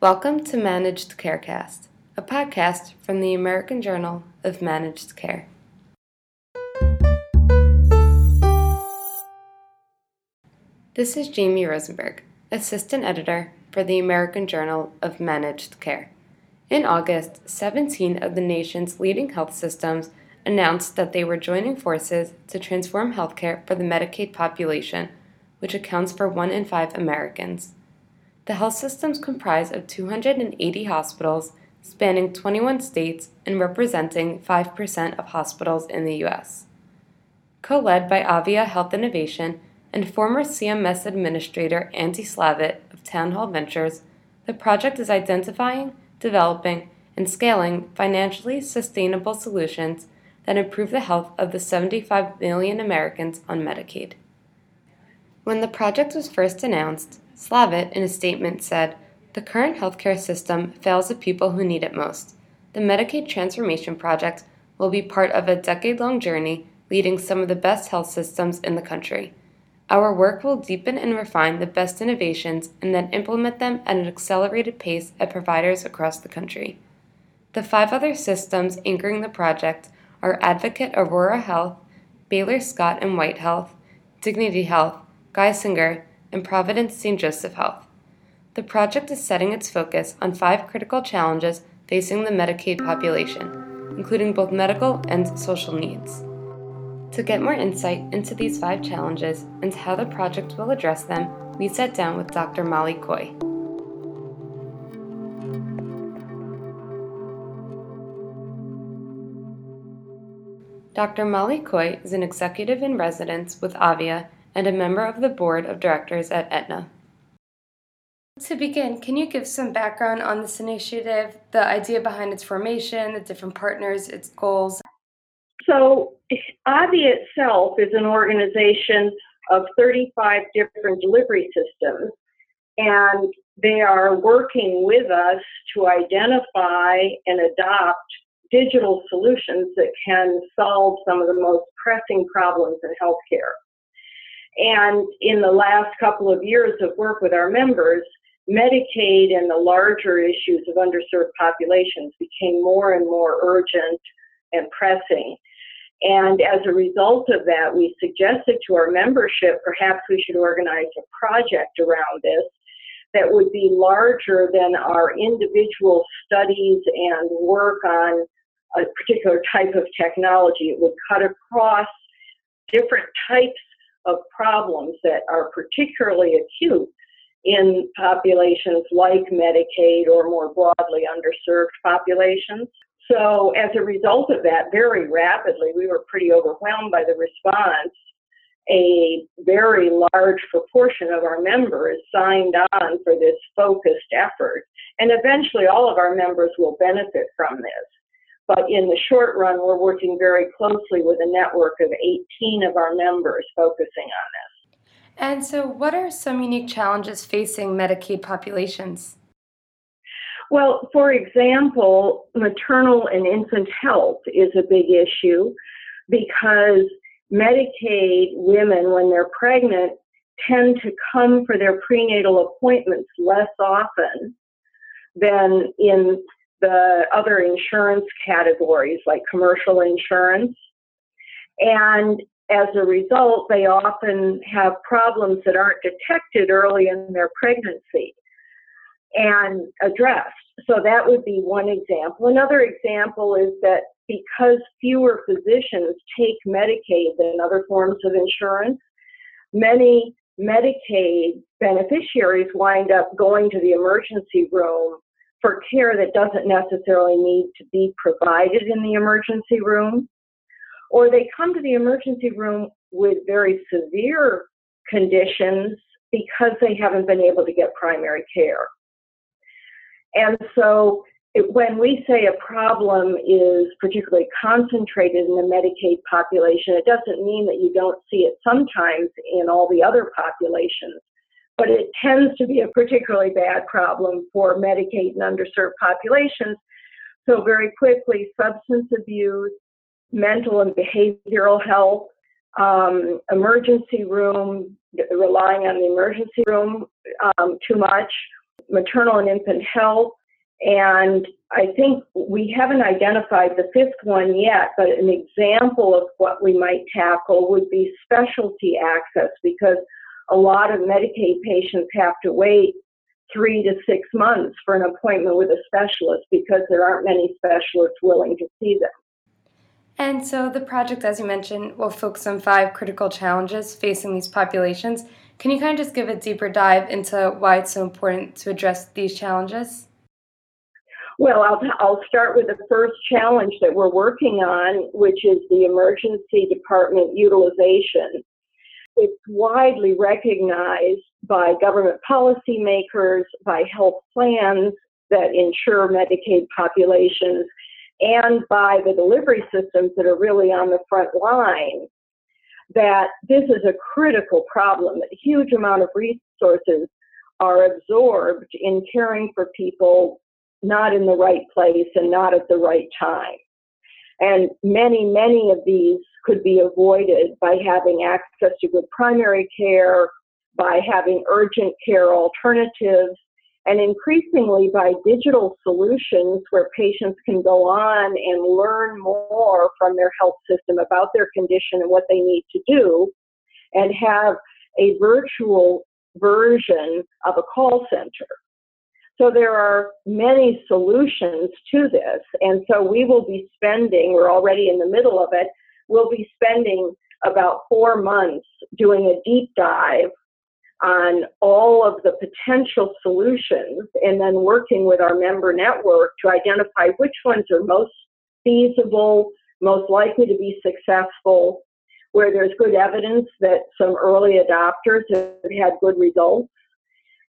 Welcome to Managed Carecast, a podcast from the American Journal of Managed Care. This is Jamie Rosenberg, Assistant Editor for the American Journal of Managed Care. In August, 17 of the nation's leading health systems announced that they were joining forces to transform healthcare for the Medicaid population, which accounts for one in five Americans. The health systems comprise of 280 hospitals spanning 21 states and representing 5% of hospitals in the U.S. Co led by Avia Health Innovation and former CMS Administrator Andy Slavitt of Town Hall Ventures, the project is identifying, developing, and scaling financially sustainable solutions that improve the health of the 75 million Americans on Medicaid. When the project was first announced, Slavitt, in a statement, said, The current healthcare system fails the people who need it most. The Medicaid Transformation Project will be part of a decade long journey leading some of the best health systems in the country. Our work will deepen and refine the best innovations and then implement them at an accelerated pace at providers across the country. The five other systems anchoring the project are Advocate Aurora Health, Baylor Scott and White Health, Dignity Health, Geisinger, and Providence St. Joseph Health. The project is setting its focus on five critical challenges facing the Medicaid population, including both medical and social needs. To get more insight into these five challenges and how the project will address them, we sat down with Dr. Molly Coye. Dr. Molly Coye is an executive in residence with Avia and a member of the board of directors at Aetna. To begin, can you give some background on this initiative, the idea behind its formation, the different partners, its goals? So, Avia itself is an organization of 35 different delivery systems, and they are working with us to identify and adopt digital solutions that can solve some of the most pressing problems in healthcare. And in the last couple of years of work with our members, Medicaid and the larger issues of underserved populations became more and more urgent and pressing. And as a result of that, we suggested to our membership perhaps we should organize a project around this that would be larger than our individual studies and work on a particular type of technology. It would cut across different types of problems that are particularly acute in populations like Medicaid or more broadly underserved populations. So, as a result of that, very rapidly, we were pretty overwhelmed by the response. A very large proportion of our members signed on for this focused effort, and eventually all of our members will benefit from this. But in the short run, we're working very closely with a network of 18 of our members focusing on this. And so, what are some unique challenges facing Medicaid populations? Well, for example, maternal and infant health is a big issue because Medicaid women, when they're pregnant, tend to come for their prenatal appointments less often than in the other insurance categories like commercial insurance. And as a result, they often have problems that aren't detected early in their pregnancy and addressed. So that would be one example. Another example is that because fewer physicians take Medicaid than other forms of insurance, many Medicaid beneficiaries wind up going to the emergency room for care that doesn't necessarily need to be provided in the emergency room, or they come to the emergency room with very severe conditions because they haven't been able to get primary care. And so when we say a problem is particularly concentrated in the Medicaid population, it doesn't mean that you don't see it sometimes in all the other populations but it tends to be a particularly bad problem for Medicaid and underserved populations. So, very quickly, substance abuse, mental and behavioral health, um, emergency room, relying on the emergency room um, too much, maternal and infant health, and I think we haven't identified the fifth one yet, but an example of what we might tackle would be specialty access because a lot of Medicaid patients have to wait three to six months for an appointment with a specialist because there aren't many specialists willing to see them. And so the project, as you mentioned, will focus on five critical challenges facing these populations. Can you kind of just give a deeper dive into why it's so important to address these challenges? Well, I'll, I'll start with the first challenge that we're working on, which is the emergency department utilization. It's widely recognized by government policymakers, by health plans that insure Medicaid populations, and by the delivery systems that are really on the front line that this is a critical problem. A huge amount of resources are absorbed in caring for people not in the right place and not at the right time. And many, many of these could be avoided by having access to good primary care, by having urgent care alternatives, and increasingly by digital solutions where patients can go on and learn more from their health system about their condition and what they need to do, and have a virtual version of a call center. So there are many solutions to this. And so we will be spending, we're already in the middle of it, we'll be spending about four months doing a deep dive on all of the potential solutions and then working with our member network to identify which ones are most feasible, most likely to be successful, where there's good evidence that some early adopters have had good results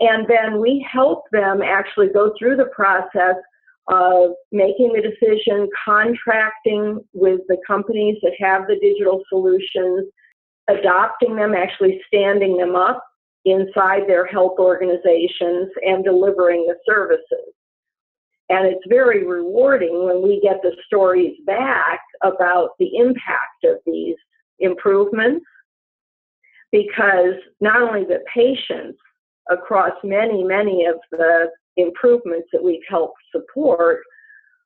and then we help them actually go through the process of making the decision, contracting with the companies that have the digital solutions, adopting them, actually standing them up inside their health organizations, and delivering the services. And it's very rewarding when we get the stories back about the impact of these improvements because not only the patients across many, many of the improvements that we've helped support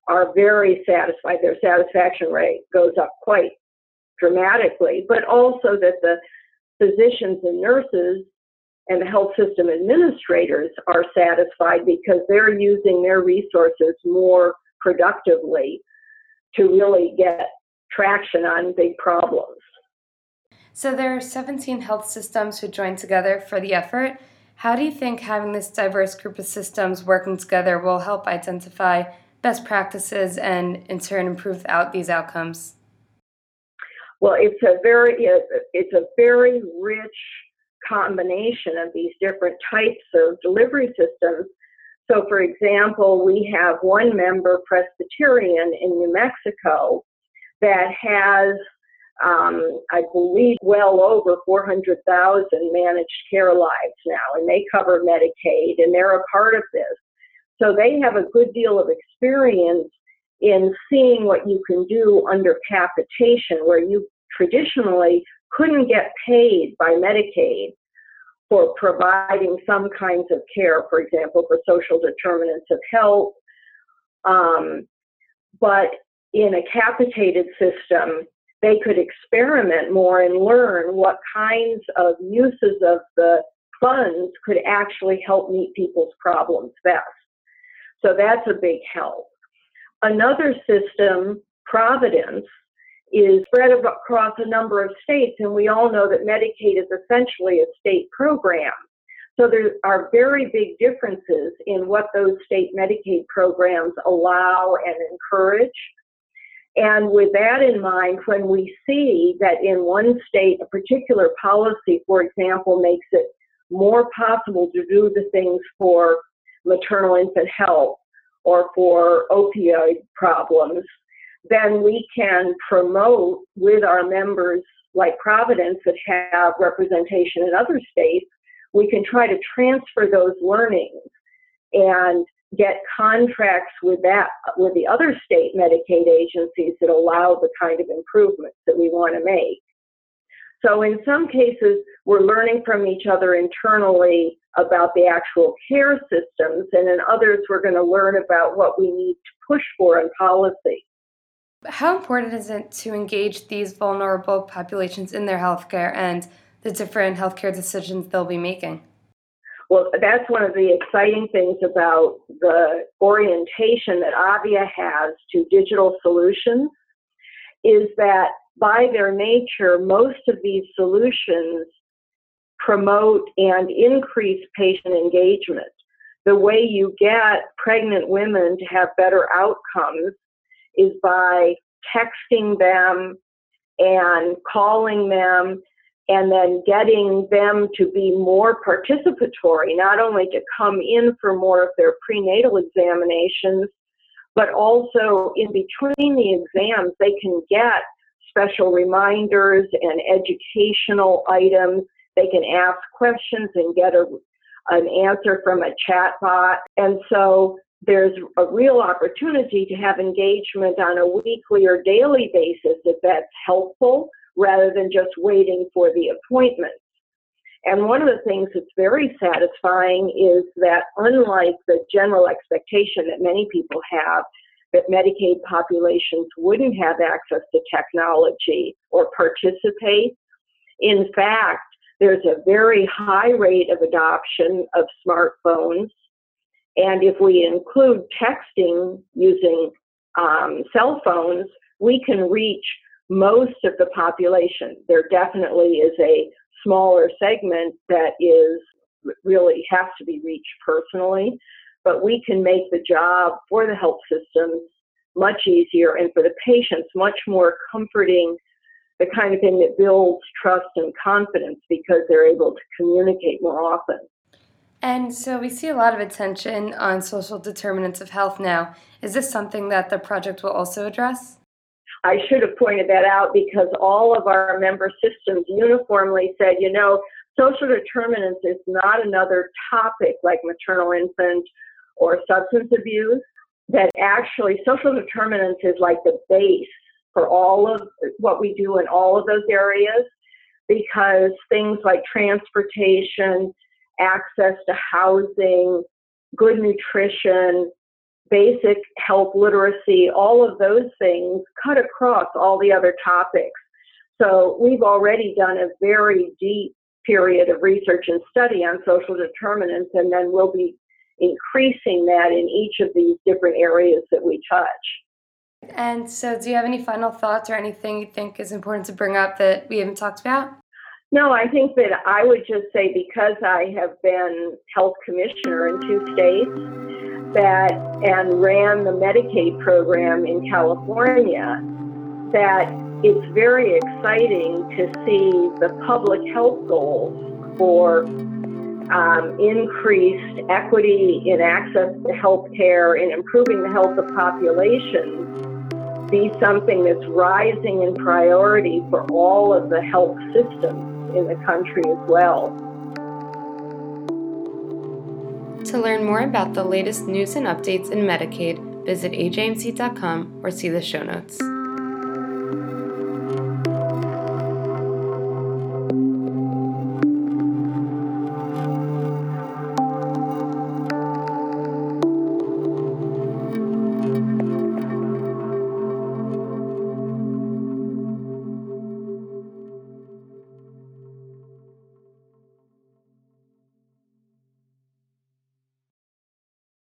are very satisfied. Their satisfaction rate goes up quite dramatically, but also that the physicians and nurses and the health system administrators are satisfied because they're using their resources more productively to really get traction on big problems. So there are 17 health systems who joined together for the effort. How do you think having this diverse group of systems working together will help identify best practices and in turn improve out these outcomes? Well, it's a very it's a very rich combination of these different types of delivery systems. So, for example, we have one member, Presbyterian in New Mexico, that has um, I believe, well over 400,000 managed care lives now, and they cover Medicaid, and they're a part of this. So they have a good deal of experience in seeing what you can do under capitation, where you traditionally couldn't get paid by Medicaid for providing some kinds of care, for example, for social determinants of health. Um, but in a capitated system, they could experiment more and learn what kinds of uses of the funds could actually help meet people's problems best. So that's a big help. Another system, Providence, is spread across a number of states, and we all know that Medicaid is essentially a state program. So there are very big differences in what those state Medicaid programs allow and encourage. And with that in mind, when we see that in one state, a particular policy, for example, makes it more possible to do the things for maternal infant health or for opioid problems, then we can promote with our members like Providence that have representation in other states, we can try to transfer those learnings and get contracts with that with the other state Medicaid agencies that allow the kind of improvements that we want to make. So in some cases, we're learning from each other internally about the actual care systems, and in others, we're going to learn about what we need to push for in policy. How important is it to engage these vulnerable populations in their healthcare and the different healthcare decisions they'll be making? Well, that's one of the exciting things about the orientation that Avia has to digital solutions is that by their nature, most of these solutions promote and increase patient engagement. The way you get pregnant women to have better outcomes is by texting them and calling them and then getting them to be more participatory, not only to come in for more of their prenatal examinations, but also in between the exams, they can get special reminders and educational items. They can ask questions and get a, an answer from a chat bot. And so there's a real opportunity to have engagement on a weekly or daily basis if that's helpful rather than just waiting for the appointment. And one of the things that's very satisfying is that unlike the general expectation that many people have that Medicaid populations wouldn't have access to technology or participate, in fact, there's a very high rate of adoption of smartphones. And if we include texting using um, cell phones, we can reach most of the population. There definitely is a smaller segment that is really has to be reached personally, but we can make the job for the health systems much easier and for the patients much more comforting the kind of thing that builds trust and confidence because they're able to communicate more often. And so we see a lot of attention on social determinants of health now. Is this something that the project will also address? I should have pointed that out because all of our member systems uniformly said, you know, social determinants is not another topic like maternal infant or substance abuse, that actually social determinants is like the base for all of what we do in all of those areas because things like transportation, access to housing, good nutrition, basic health literacy, all of those things cut across all the other topics. So we've already done a very deep period of research and study on social determinants, and then we'll be increasing that in each of these different areas that we touch. And so, do you have any final thoughts or anything you think is important to bring up that we haven't talked about? No, I think that I would just say because I have been health commissioner in two states, that and ran the Medicaid program in California that it's very exciting to see the public health goals for um, increased equity in access to health care and improving the health of populations be something that's rising in priority for all of the health systems in the country as well. To learn more about the latest news and updates in Medicaid, visit ajmc.com or see the show notes.